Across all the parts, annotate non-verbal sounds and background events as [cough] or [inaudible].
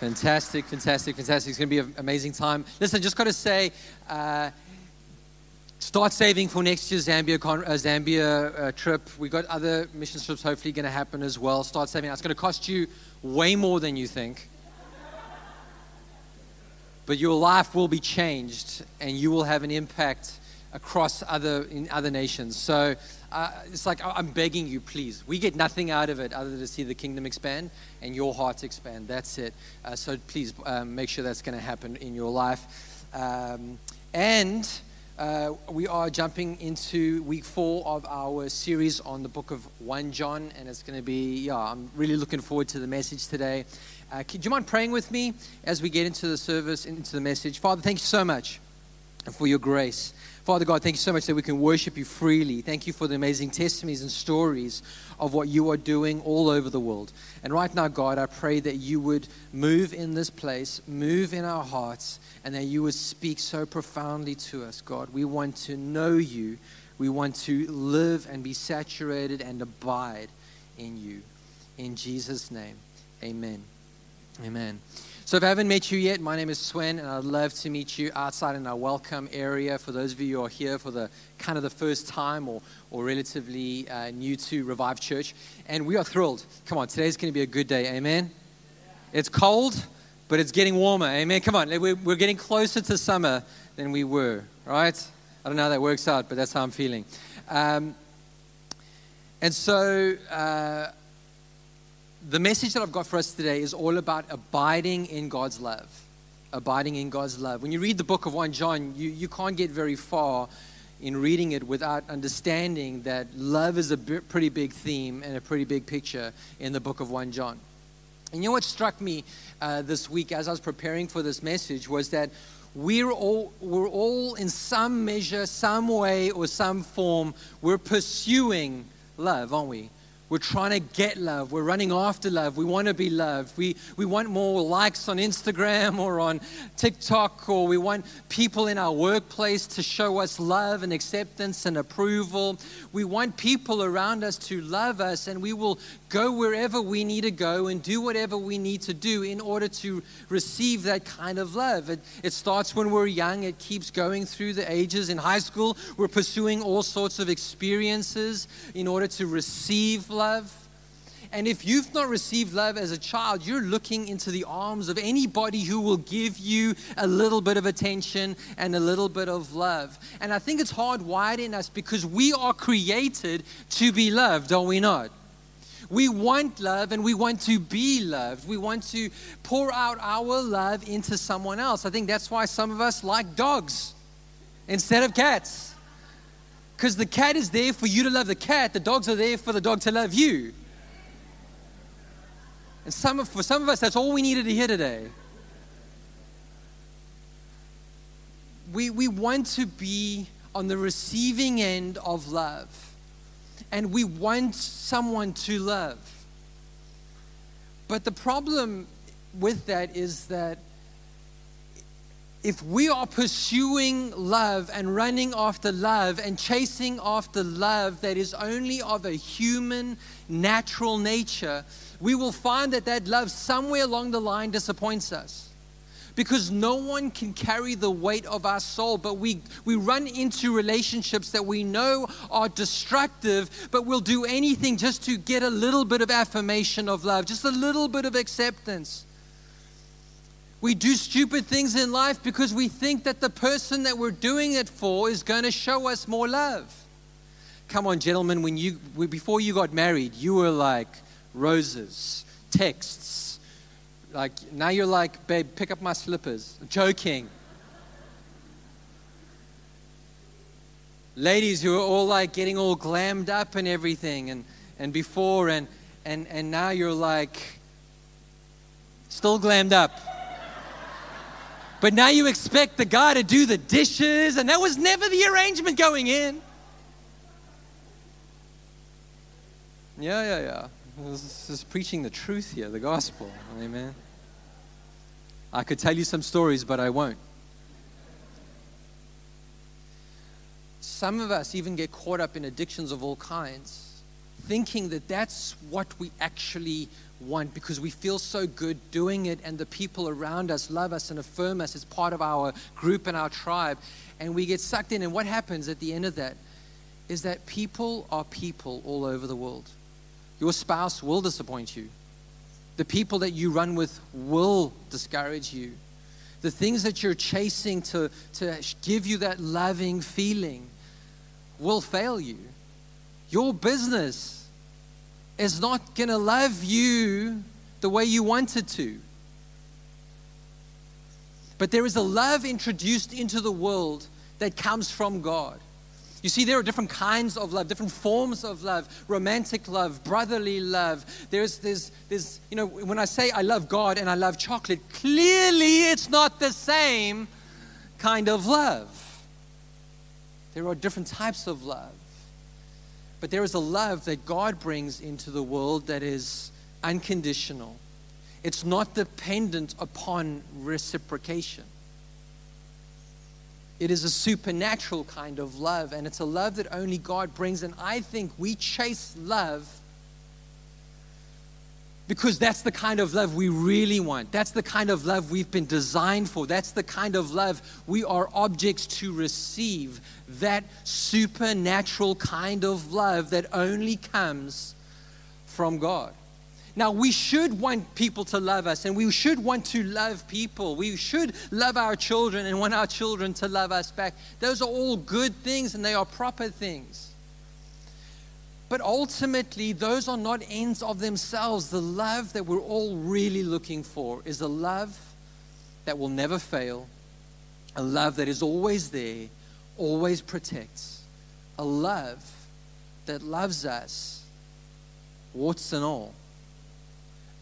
Fantastic, fantastic, fantastic. It's going to be an amazing time. Listen, just got to say, uh, start saving for next year's Zambia, con- uh, Zambia uh, trip. We've got other mission trips hopefully going to happen as well. Start saving. It's going to cost you way more than you think. But your life will be changed and you will have an impact across other, in other nations. So uh, it's like I'm begging you, please. We get nothing out of it other than to see the kingdom expand and your hearts expand. That's it. Uh, so please um, make sure that's going to happen in your life. Um, and uh, we are jumping into week four of our series on the book of 1 John, and it's going to be, yeah, I'm really looking forward to the message today. Uh, do you mind praying with me as we get into the service, into the message? Father, thank you so much for your grace. Father God, thank you so much that we can worship you freely. Thank you for the amazing testimonies and stories of what you are doing all over the world. And right now, God, I pray that you would move in this place, move in our hearts, and that you would speak so profoundly to us, God. We want to know you. We want to live and be saturated and abide in you. In Jesus' name, amen. Amen. So, if I haven't met you yet, my name is Sven, and I'd love to meet you outside in our welcome area. For those of you who are here for the kind of the first time or, or relatively uh, new to Revive Church, and we are thrilled. Come on, today's going to be a good day. Amen. It's cold, but it's getting warmer. Amen. Come on, we're, we're getting closer to summer than we were, right? I don't know how that works out, but that's how I'm feeling. Um, and so, uh, the message that I've got for us today is all about abiding in God's love. Abiding in God's love. When you read the book of 1 John, you, you can't get very far in reading it without understanding that love is a pretty big theme and a pretty big picture in the book of 1 John. And you know what struck me uh, this week as I was preparing for this message was that we're all, we're all in some measure, some way, or some form, we're pursuing love, aren't we? We're trying to get love. We're running after love. We want to be loved. We, we want more likes on Instagram or on TikTok, or we want people in our workplace to show us love and acceptance and approval. We want people around us to love us, and we will go wherever we need to go and do whatever we need to do in order to receive that kind of love. It, it starts when we're young, it keeps going through the ages. In high school, we're pursuing all sorts of experiences in order to receive love. And if you've not received love as a child, you're looking into the arms of anybody who will give you a little bit of attention and a little bit of love. And I think it's hardwired in us because we are created to be loved, are we not? We want love and we want to be loved. We want to pour out our love into someone else. I think that's why some of us like dogs instead of cats. Because the cat is there for you to love the cat, the dogs are there for the dog to love you. And some of, for some of us, that's all we needed to hear today. We, we want to be on the receiving end of love and we want someone to love. But the problem with that is that if we are pursuing love and running after love and chasing after love that is only of a human, natural nature, we will find that that love somewhere along the line disappoints us because no one can carry the weight of our soul. But we, we run into relationships that we know are destructive, but we'll do anything just to get a little bit of affirmation of love, just a little bit of acceptance. We do stupid things in life because we think that the person that we're doing it for is going to show us more love. Come on, gentlemen, when you before you got married, you were like roses, texts, like, now you're like, babe, pick up my slippers. joking. Ladies who are all like getting all glammed up and everything, and, and before, and, and, and now you're like, still glammed up. But now you expect the guy to do the dishes, and that was never the arrangement going in. Yeah, yeah, yeah. This is preaching the truth here, the gospel. Amen. I could tell you some stories, but I won't. Some of us even get caught up in addictions of all kinds, thinking that that's what we actually want because we feel so good doing it, and the people around us love us and affirm us as part of our group and our tribe. And we get sucked in. And what happens at the end of that is that people are people all over the world. Your spouse will disappoint you, the people that you run with will discourage you. The things that you're chasing to, to give you that loving feeling will fail you. Your business is not going to love you the way you wanted to. But there is a love introduced into the world that comes from God. You see, there are different kinds of love, different forms of love romantic love, brotherly love. There's, there's, there's, you know, when I say I love God and I love chocolate, clearly it's not the same kind of love. There are different types of love. But there is a love that God brings into the world that is unconditional, it's not dependent upon reciprocation. It is a supernatural kind of love, and it's a love that only God brings. And I think we chase love because that's the kind of love we really want. That's the kind of love we've been designed for. That's the kind of love we are objects to receive. That supernatural kind of love that only comes from God. Now, we should want people to love us, and we should want to love people. We should love our children and want our children to love us back. Those are all good things, and they are proper things. But ultimately, those are not ends of themselves. The love that we're all really looking for is a love that will never fail, a love that is always there, always protects, a love that loves us, warts and all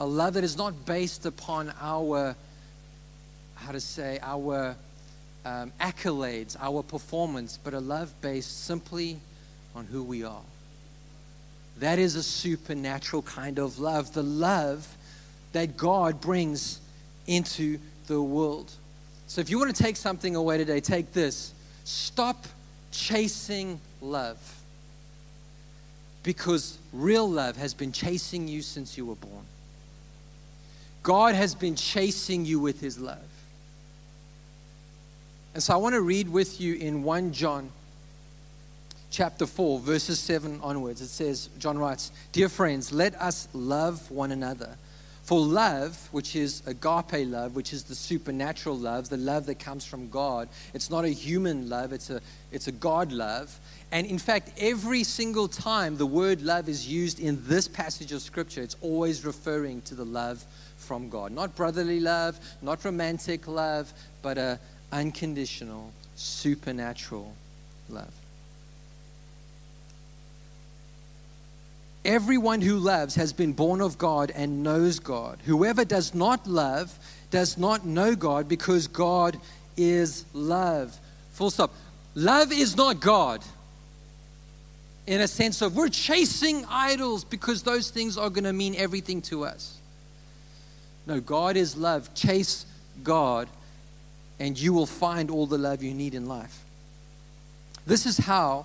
a love that is not based upon our, how to say, our um, accolades, our performance, but a love based simply on who we are. That is a supernatural kind of love, the love that God brings into the world. So if you want to take something away today, take this. Stop chasing love. Because real love has been chasing you since you were born. God has been chasing you with his love. And so I want to read with you in 1 John chapter 4, verses 7 onwards. It says, John writes, Dear friends, let us love one another. For love, which is agape love, which is the supernatural love, the love that comes from God, it's not a human love, it's a, it's a God love. And in fact, every single time the word love is used in this passage of Scripture, it's always referring to the love from God. Not brotherly love, not romantic love, but a unconditional, supernatural love. Everyone who loves has been born of God and knows God. Whoever does not love does not know God because God is love. Full stop. Love is not God in a sense of we're chasing idols because those things are going to mean everything to us. No, God is love. Chase God, and you will find all the love you need in life. This is how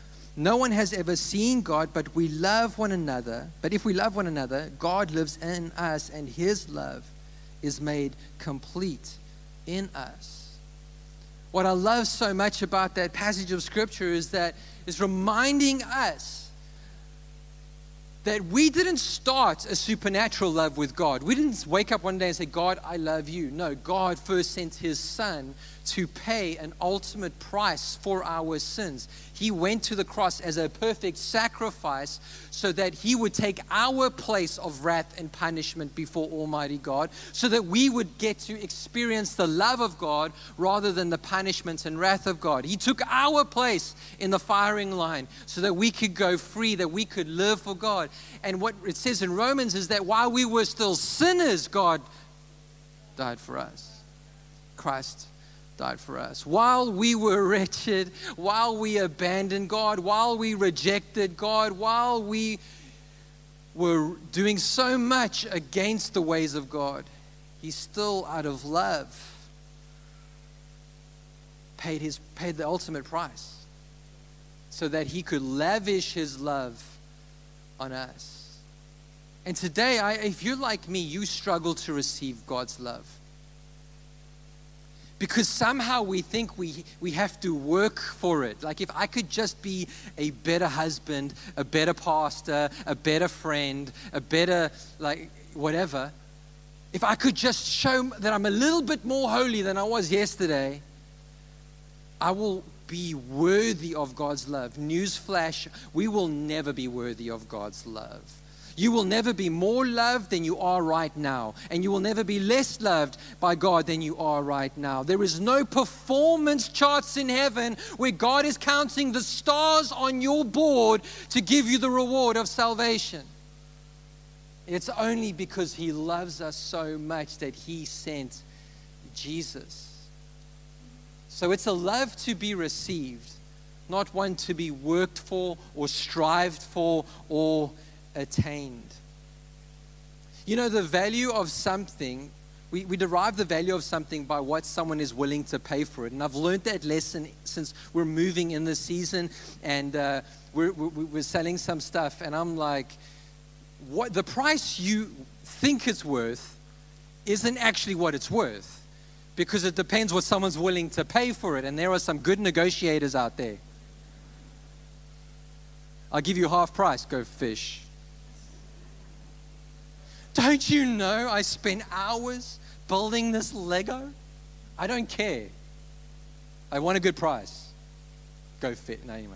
No one has ever seen God, but we love one another. But if we love one another, God lives in us, and his love is made complete in us. What I love so much about that passage of scripture is that is reminding us that we didn't start a supernatural love with God. We didn't wake up one day and say, God, I love you. No, God first sent his son to pay an ultimate price for our sins. He went to the cross as a perfect sacrifice so that he would take our place of wrath and punishment before Almighty God, so that we would get to experience the love of God rather than the punishment and wrath of God. He took our place in the firing line so that we could go free, that we could live for God. And what it says in Romans is that while we were still sinners, God died for us. Christ died for us. While we were wretched, while we abandoned God, while we rejected God, while we were doing so much against the ways of God, He still, out of love, paid, his, paid the ultimate price so that He could lavish His love on us. And today, I, if you're like me, you struggle to receive God's love because somehow we think we, we have to work for it. Like, if I could just be a better husband, a better pastor, a better friend, a better, like, whatever, if I could just show that I'm a little bit more holy than I was yesterday, I will be worthy of God's love. Newsflash, we will never be worthy of God's love. You will never be more loved than you are right now. And you will never be less loved by God than you are right now. There is no performance charts in heaven where God is counting the stars on your board to give you the reward of salvation. It's only because He loves us so much that He sent Jesus. So it's a love to be received, not one to be worked for or strived for or attained. You know, the value of something, we, we derive the value of something by what someone is willing to pay for it. And I've learned that lesson since we're moving in the season and uh, we're, we're, we're selling some stuff. And I'm like, what the price you think it's worth isn't actually what it's worth because it depends what someone's willing to pay for it. And there are some good negotiators out there. I'll give you half price, go fish. Don't you know I spent hours building this Lego? I don't care. I want a good price. Go fit. Anyway.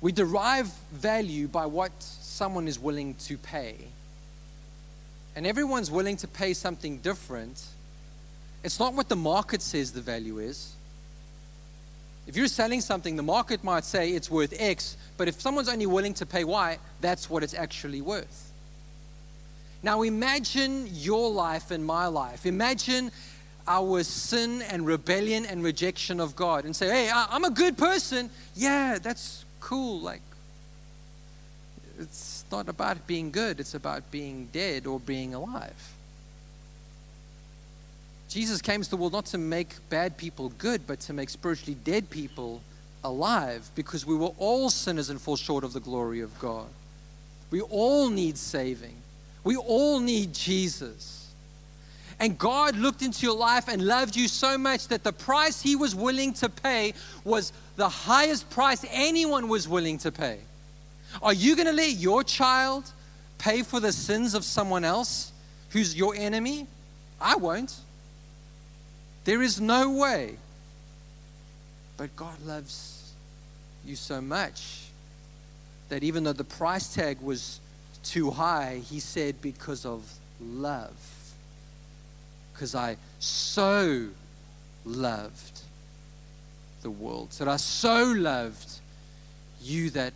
We derive value by what someone is willing to pay. And everyone's willing to pay something different. It's not what the market says the value is. If you're selling something, the market might say it's worth X, but if someone's only willing to pay Y, that's what it's actually worth. Now imagine your life and my life. Imagine our sin and rebellion and rejection of God and say, hey, I'm a good person. Yeah, that's cool. Like, it's not about being good, it's about being dead or being alive. Jesus came to the world not to make bad people good, but to make spiritually dead people alive because we were all sinners and fall short of the glory of God. We all need saving. We all need Jesus. And God looked into your life and loved you so much that the price He was willing to pay was the highest price anyone was willing to pay. Are you going to let your child pay for the sins of someone else who's your enemy? I won't. There is no way. But God loves you so much that even though the price tag was too high, he said, because of love. Because I so loved the world. That I so loved you that,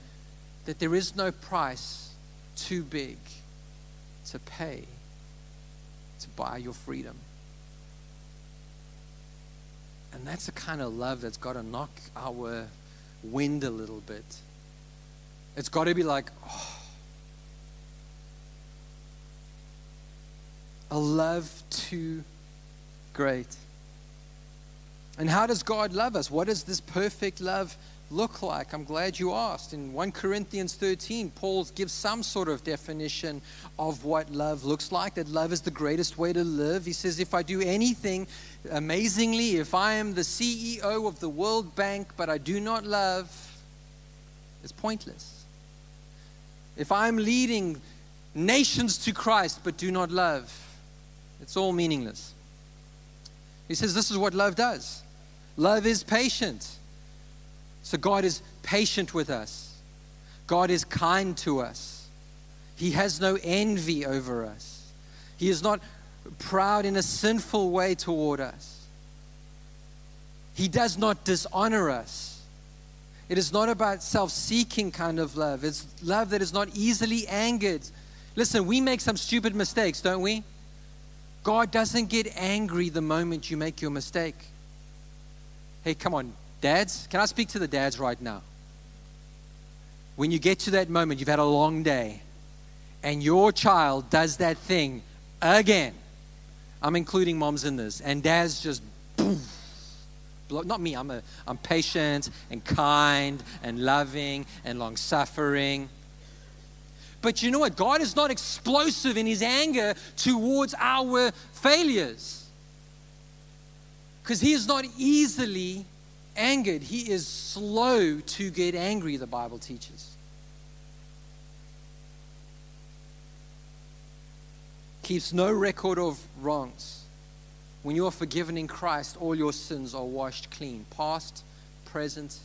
that there is no price too big to pay to buy your freedom. And that's the kind of love that's got to knock our wind a little bit. It's got to be like, oh, a love too great. And how does God love us? What does this perfect love look like? I'm glad you asked. In 1 Corinthians 13, Paul gives some sort of definition of what love looks like, that love is the greatest way to live. He says, If I do anything amazingly, if I am the CEO of the World Bank, but I do not love, it's pointless. If I'm leading nations to Christ, but do not love, it's all meaningless. He says this is what love does love is patient. So God is patient with us, God is kind to us. He has no envy over us, He is not proud in a sinful way toward us. He does not dishonor us. It is not about self seeking kind of love. It's love that is not easily angered. Listen, we make some stupid mistakes, don't we? God doesn't get angry the moment you make your mistake. Hey, come on, dads. Can I speak to the dads right now? When you get to that moment, you've had a long day, and your child does that thing again. I'm including moms in this, and dads just boom. Not me, I'm, a, I'm patient and kind and loving and long suffering. But you know what? God is not explosive in his anger towards our failures. Because he is not easily angered. He is slow to get angry, the Bible teaches. Keeps no record of wrongs. When you are forgiven in Christ, all your sins are washed clean, past, present,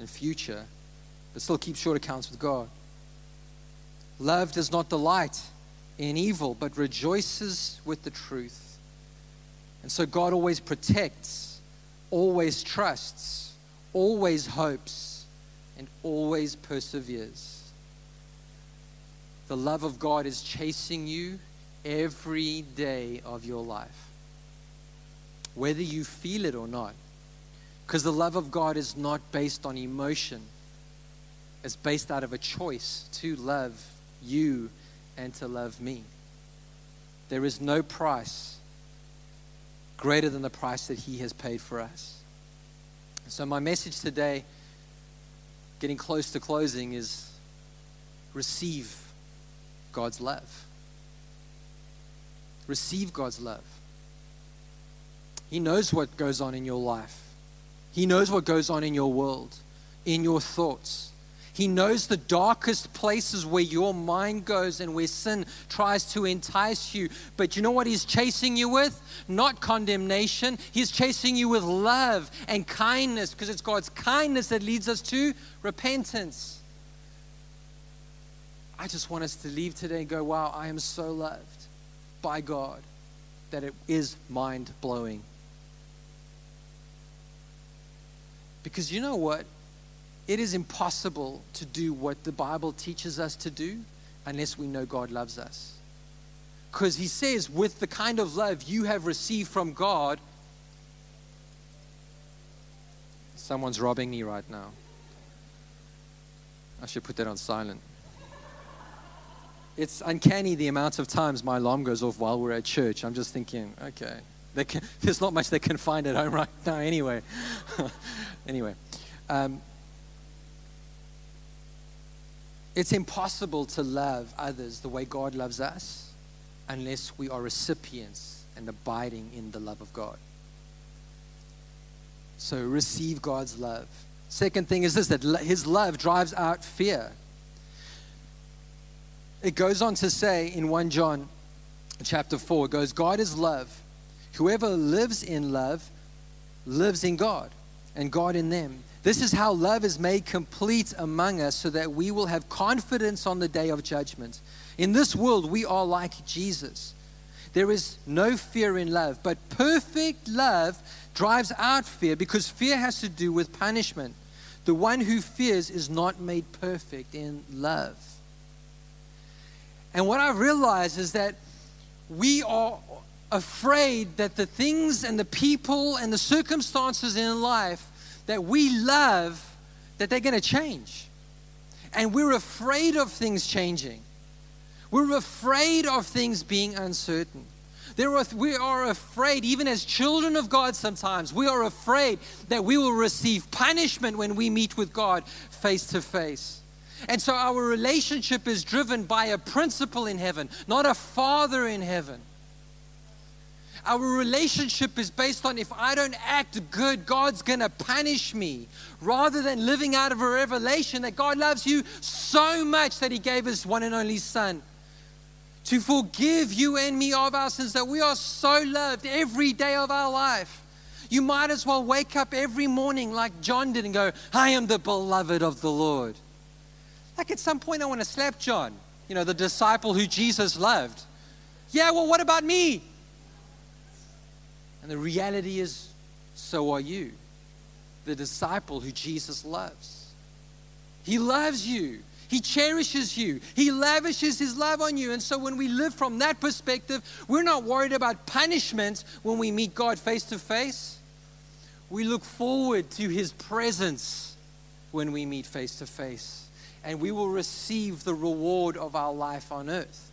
and future, but still keep short accounts with God. Love does not delight in evil, but rejoices with the truth. And so God always protects, always trusts, always hopes, and always perseveres. The love of God is chasing you every day of your life, whether you feel it or not. Because the love of God is not based on emotion, it's based out of a choice to love you and to love me. There is no price greater than the price that He has paid for us. So, my message today, getting close to closing, is receive God's love. Receive God's love. He knows what goes on in your life, He knows what goes on in your world, in your thoughts. He knows the darkest places where your mind goes and where sin tries to entice you. But you know what He's chasing you with? Not condemnation. He's chasing you with love and kindness because it's God's kindness that leads us to repentance. I just want us to leave today and go, wow, I am so loved by God that it is mind blowing. Because you know what? It is impossible to do what the Bible teaches us to do unless we know God loves us. Because he says, with the kind of love you have received from God, someone's robbing me right now. I should put that on silent. It's uncanny the amount of times my alarm goes off while we're at church. I'm just thinking, okay, can, [laughs] there's not much they can find at home right now anyway. [laughs] anyway. Um, it's impossible to love others the way God loves us unless we are recipients and abiding in the love of God. So receive God's love. Second thing is this that his love drives out fear. It goes on to say in 1 John chapter 4, it goes, God is love. Whoever lives in love lives in God, and God in them. This is how love is made complete among us so that we will have confidence on the day of judgment. In this world, we are like Jesus. There is no fear in love, but perfect love drives out fear because fear has to do with punishment. The one who fears is not made perfect in love. And what I've realized is that we are afraid that the things and the people and the circumstances in life that we love that they're going to change. And we're afraid of things changing. We're afraid of things being uncertain. Are, we are afraid, even as children of God, sometimes, we are afraid that we will receive punishment when we meet with God face to face. And so our relationship is driven by a principle in heaven, not a father in heaven. Our relationship is based on if I don't act good, God's going to punish me, rather than living out of a revelation that God loves you so much that He gave His one and only Son to forgive you and me of our sins, that we are so loved every day of our life. You might as well wake up every morning like John did and go, I am the beloved of the Lord. Like at some point, I want to slap John, you know, the disciple who Jesus loved. Yeah, well, what about me? And the reality is, so are you, the disciple who Jesus loves. He loves you. He cherishes you. He lavishes His love on you. And so when we live from that perspective, we're not worried about punishment when we meet God face to face. We look forward to His presence when we meet face to face. And we will receive the reward of our life on earth.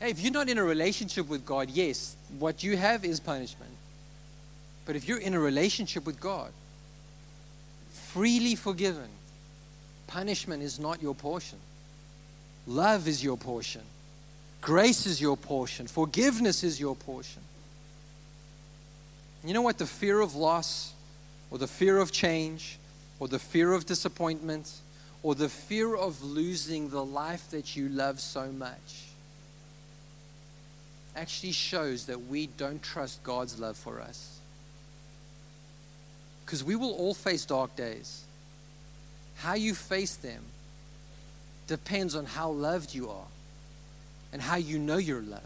Hey, if you're not in a relationship with God, yes, what you have is punishment. But if you're in a relationship with God, freely forgiven, punishment is not your portion. Love is your portion. Grace is your portion. Forgiveness is your portion. You know what? The fear of loss, or the fear of change, or the fear of disappointment, or the fear of losing the life that you love so much actually shows that we don't trust God's love for us. Because we will all face dark days. How you face them depends on how loved you are and how you know you're loved.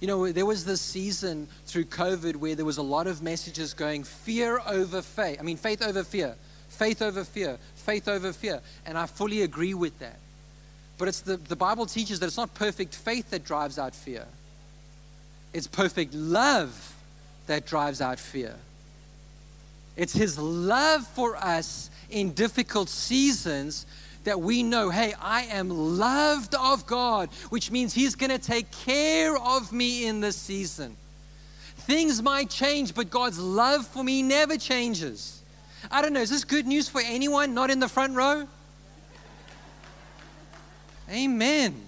You know, there was this season through COVID where there was a lot of messages going fear over faith. I mean, faith over fear, faith over fear, faith over fear. And I fully agree with that. But it's the, the Bible teaches that it's not perfect faith that drives out fear, it's perfect love that drives out fear. It's His love for us in difficult seasons that we know, hey, I am loved of God, which means He's going to take care of me in this season. Things might change, but God's love for me never changes. I don't know, is this good news for anyone not in the front row? Amen.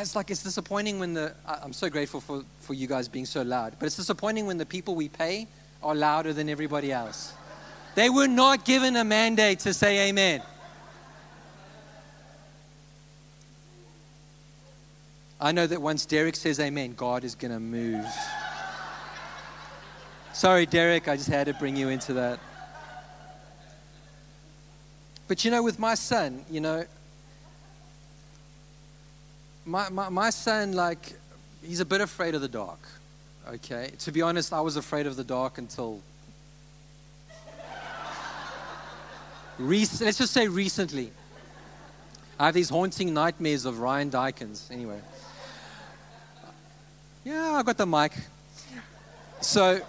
It's like it's disappointing when the i'm so grateful for, for you guys being so loud but it's disappointing when the people we pay are louder than everybody else. They were not given a mandate to say amen. I know that once derek says amen god is going to move. Sorry derek i just had to bring you into that. But you know with my son you know my, my, my son, like, he's a bit afraid of the dark. Okay? To be honest, I was afraid of the dark until. [laughs] Rec- let's just say recently. I have these haunting nightmares of Ryan Dykens. Anyway. Yeah, I got the mic. So,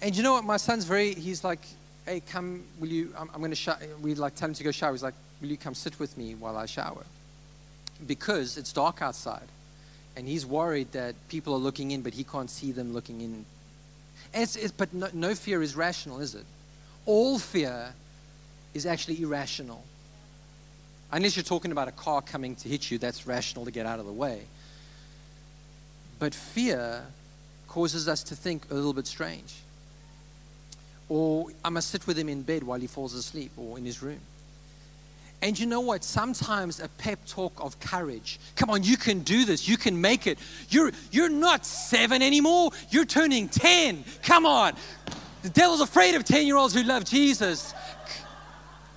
and you know what? My son's very, he's like, hey, come, will you, I'm, I'm going to shower. We like tell him to go shower. He's like, will you come sit with me while I shower? Because it's dark outside. And he's worried that people are looking in, but he can't see them looking in. It's, it's, but no, no fear is rational, is it? All fear is actually irrational. Unless you're talking about a car coming to hit you, that's rational to get out of the way. But fear causes us to think a little bit strange. Or I must sit with him in bed while he falls asleep or in his room. And you know what? Sometimes a pep talk of courage. Come on, you can do this. You can make it. You're, you're not seven anymore. You're turning 10. Come on. The devil's afraid of 10 year olds who love Jesus.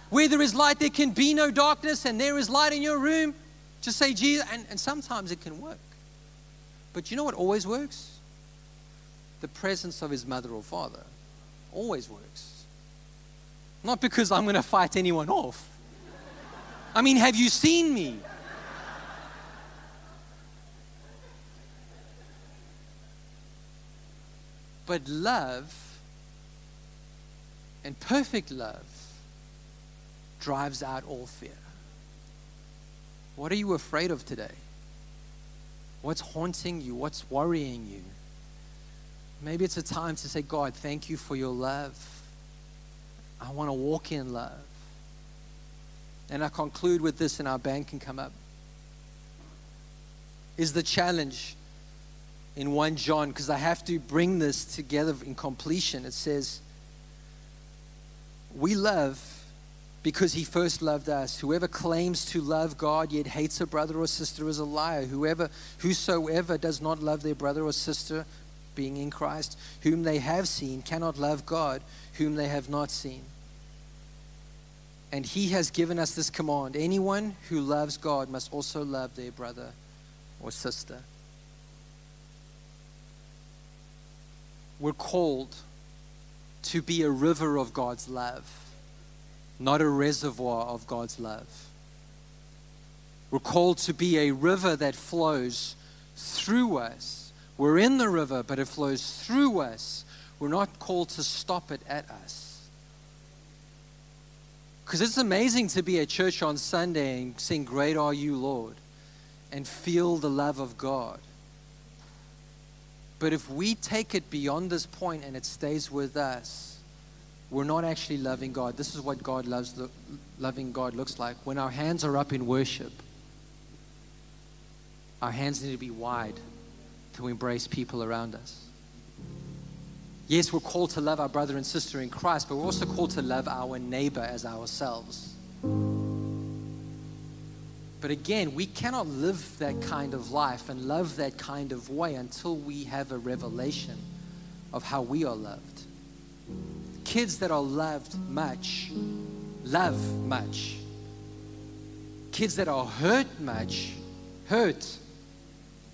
Where there is light, there can be no darkness, and there is light in your room. Just say Jesus. And, and sometimes it can work. But you know what always works? The presence of his mother or father always works. Not because I'm going to fight anyone off I mean, have you seen me? But love and perfect love drives out all fear. What are you afraid of today? What's haunting you? What's worrying you? Maybe it's a time to say, God, thank you for your love. I want to walk in love. And I conclude with this, and our band can come up. Is the challenge in 1 John, because I have to bring this together in completion. It says, We love because he first loved us. Whoever claims to love God yet hates a brother or sister is a liar. Whoever, whosoever does not love their brother or sister, being in Christ, whom they have seen, cannot love God, whom they have not seen. And he has given us this command anyone who loves God must also love their brother or sister. We're called to be a river of God's love, not a reservoir of God's love. We're called to be a river that flows through us. We're in the river, but it flows through us. We're not called to stop it at us. Because it's amazing to be at church on Sunday and sing, Great Are You, Lord, and feel the love of God. But if we take it beyond this point and it stays with us, we're not actually loving God. This is what God loves, loving God looks like. When our hands are up in worship, our hands need to be wide to embrace people around us. Yes, we're called to love our brother and sister in Christ, but we're also called to love our neighbor as ourselves. But again, we cannot live that kind of life and love that kind of way until we have a revelation of how we are loved. Kids that are loved much love much. Kids that are hurt much hurt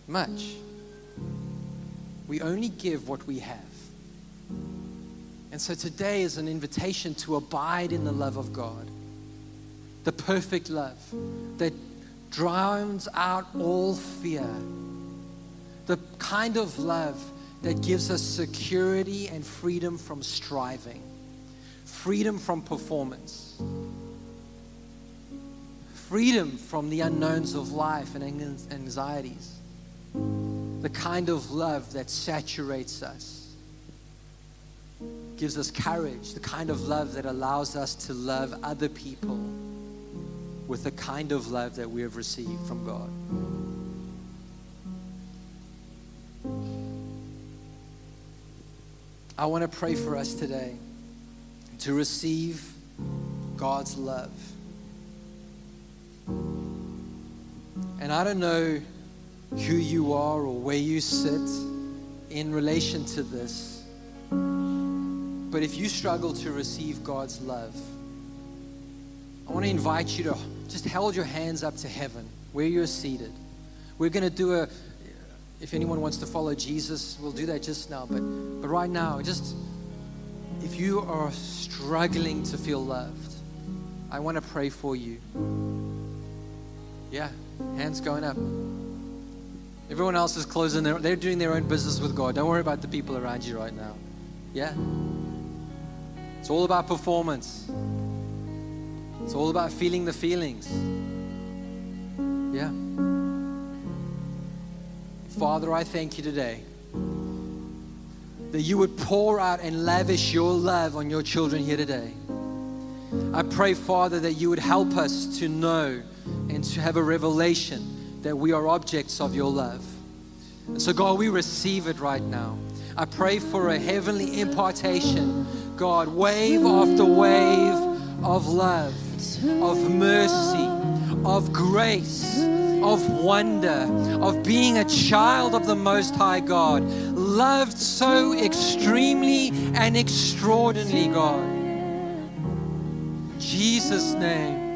much. We only give what we have. And so today is an invitation to abide in the love of God, the perfect love that drowns out all fear, the kind of love that gives us security and freedom from striving, freedom from performance, freedom from the unknowns of life and anxieties the kind of love that saturates us, gives us courage, the kind of love that allows us to love other people with the kind of love that we have received from God. I want to pray for us today to receive God's love. And I don't know who you are or where you sit in relation to this. But if you struggle to receive God's love, I want to invite you to just hold your hands up to heaven where you're seated. We're going to do a, if anyone wants to follow Jesus, we'll do that just now. But, but right now, just if you are struggling to feel loved, I want to pray for you. Yeah, hands going up. Everyone else is closing their, they're doing their own business with God. Don't worry about the people around you right now. Yeah? It's all about performance. It's all about feeling the feelings. Yeah? Father, I thank you today that you would pour out and lavish your love on your children here today. I pray, Father, that you would help us to know and to have a revelation that we are objects of your love. And so, God, we receive it right now. I pray for a heavenly impartation, God, wave after wave of love, of mercy, of grace, of wonder, of being a child of the Most High God, loved so extremely and extraordinarily, God. Jesus' name.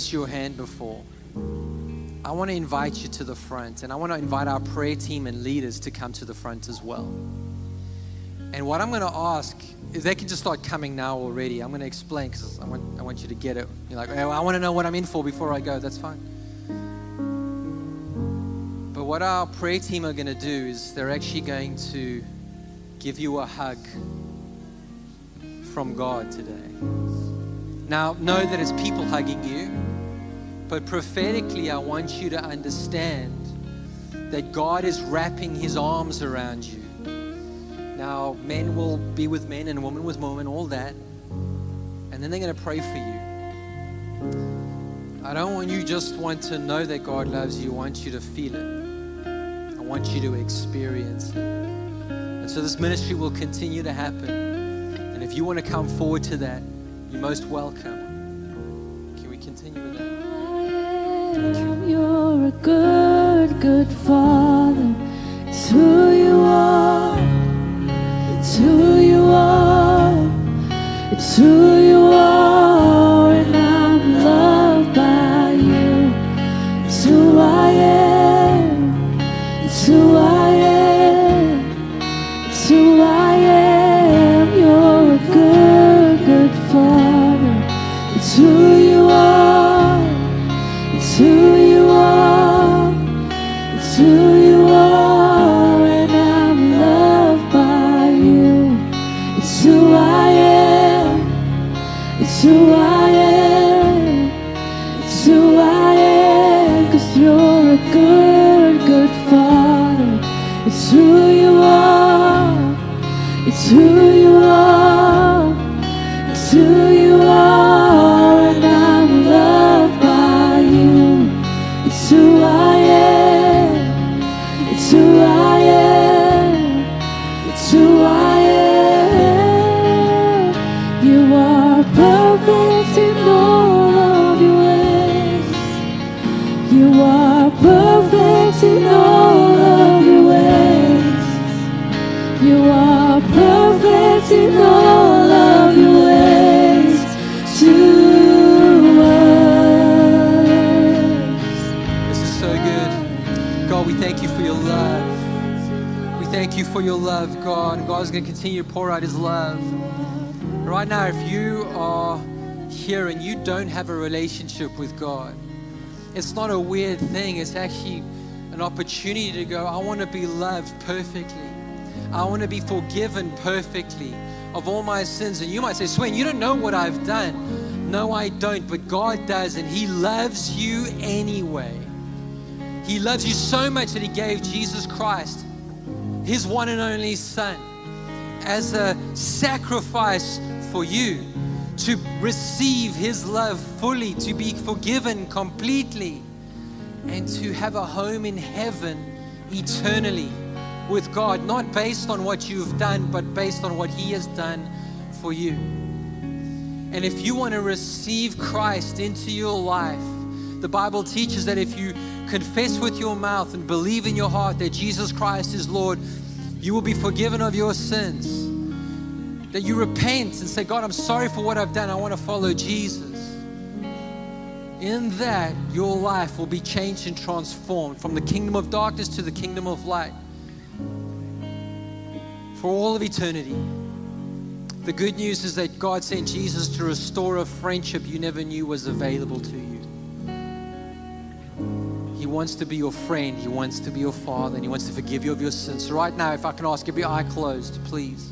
Raised your hand before, I want to invite you to the front and I want to invite our prayer team and leaders to come to the front as well. And what I'm going to ask is they can just start coming now already. I'm going to explain because I want, I want you to get it. You're like, "Oh, I want to know what I'm in for before I go. That's fine. But what our prayer team are going to do is they're actually going to give you a hug from God today. Now, know that it's people hugging you, but prophetically, I want you to understand that God is wrapping his arms around you. Now, men will be with men and women with women, all that, and then they're going to pray for you. I don't want you just want to know that God loves you, I want you to feel it. I want you to experience it. And so this ministry will continue to happen. And if you want to come forward to that, you're most welcome. Can we continue with that? You're a good, good Father. It's who you are. It's who you are. It's who you are. Relationship with God, it's not a weird thing. It's actually an opportunity to go, I want to be loved perfectly. I want to be forgiven perfectly of all my sins. And you might say, Sven, you don't know what I've done. No, I don't, but God does, and He loves you anyway. He loves you so much that He gave Jesus Christ, His one and only Son, as a sacrifice for you to receive His love fully, to be forgiven completely, and to have a home in heaven eternally with God, not based on what you've done, but based on what He has done for you. And if you want to receive Christ into your life, the Bible teaches that if you confess with your mouth and believe in your heart that Jesus Christ is Lord, you will be forgiven of your sins. That you repent and say, God, I'm sorry for what I've done. I want to follow Jesus. In that, your life will be changed and transformed from the kingdom of darkness to the kingdom of light for all of eternity. The good news is that God sent Jesus to restore a friendship you never knew was available to you. He wants to be your friend, He wants to be your father, and He wants to forgive you of your sins. So, right now, if I can ask every eye closed, please.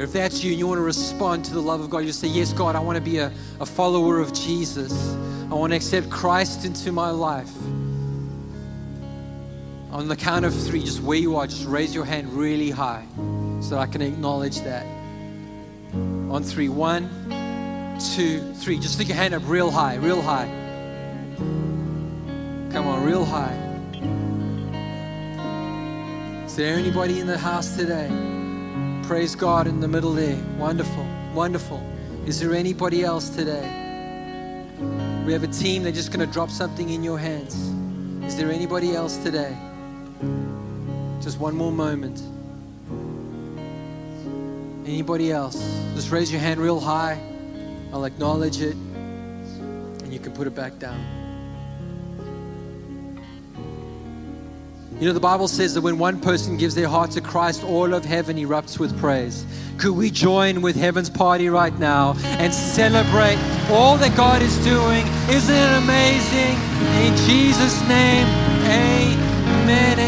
If that's you and you want to respond to the love of God, you say, Yes, God, I want to be a, a follower of Jesus. I want to accept Christ into my life. On the count of three, just where you are, just raise your hand really high so that I can acknowledge that. On three, one, two, three. Just stick your hand up real high, real high. Come on, real high. Is there anybody in the house today? Praise God in the middle there. Wonderful, wonderful. Is there anybody else today? We have a team, they're just going to drop something in your hands. Is there anybody else today? Just one more moment. Anybody else? Just raise your hand real high. I'll acknowledge it. And you can put it back down. You know, the Bible says that when one person gives their heart to Christ, all of heaven erupts with praise. Could we join with heaven's party right now and celebrate all that God is doing? Isn't it amazing? In Jesus' name, amen.